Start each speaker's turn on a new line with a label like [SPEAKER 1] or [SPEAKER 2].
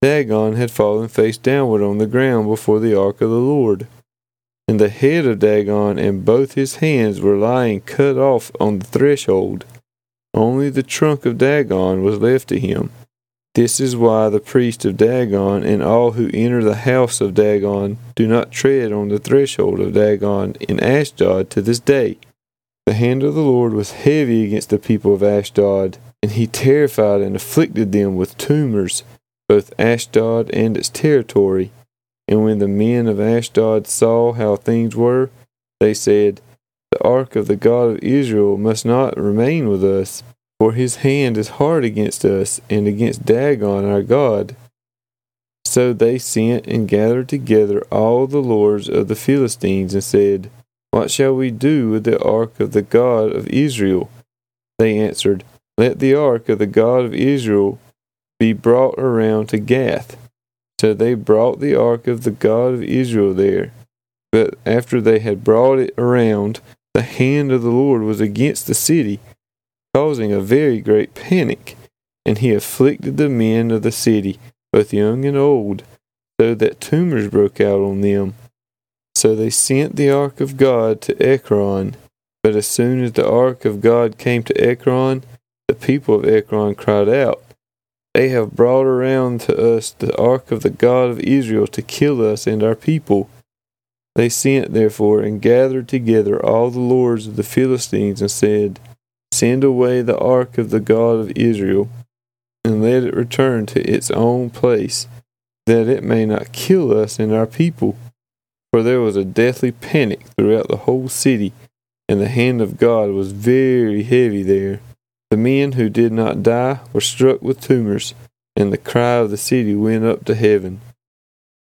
[SPEAKER 1] Dagon had fallen face downward on the ground before the ark of the Lord. And the head of Dagon and both his hands were lying cut off on the threshold. Only the trunk of Dagon was left to him. This is why the priest of Dagon and all who enter the house of Dagon do not tread on the threshold of Dagon in Ashdod to this day. The hand of the Lord was heavy against the people of Ashdod, and he terrified and afflicted them with tumors, both Ashdod and its territory. And when the men of Ashdod saw how things were, they said, The ark of the God of Israel must not remain with us, for his hand is hard against us and against Dagon our God. So they sent and gathered together all the lords of the Philistines and said, What shall we do with the ark of the God of Israel? They answered, Let the ark of the God of Israel be brought around to Gath. So they brought the ark of the God of Israel there. But after they had brought it around, the hand of the Lord was against the city causing a very great panic, and he afflicted the men of the city, both young and old, so that tumors broke out on them. So they sent the ark of God to Ekron. But as soon as the ark of God came to Ekron, the people of Ekron cried out, They have brought around to us the ark of the God of Israel to kill us and our people. They sent therefore and gathered together all the lords of the Philistines and said, Send away the ark of the God of Israel, and let it return to its own place, that it may not kill us and our people. For there was a deathly panic throughout the whole city, and the hand of God was very heavy there. The men who did not die were struck with tumors, and the cry of the city went up to heaven.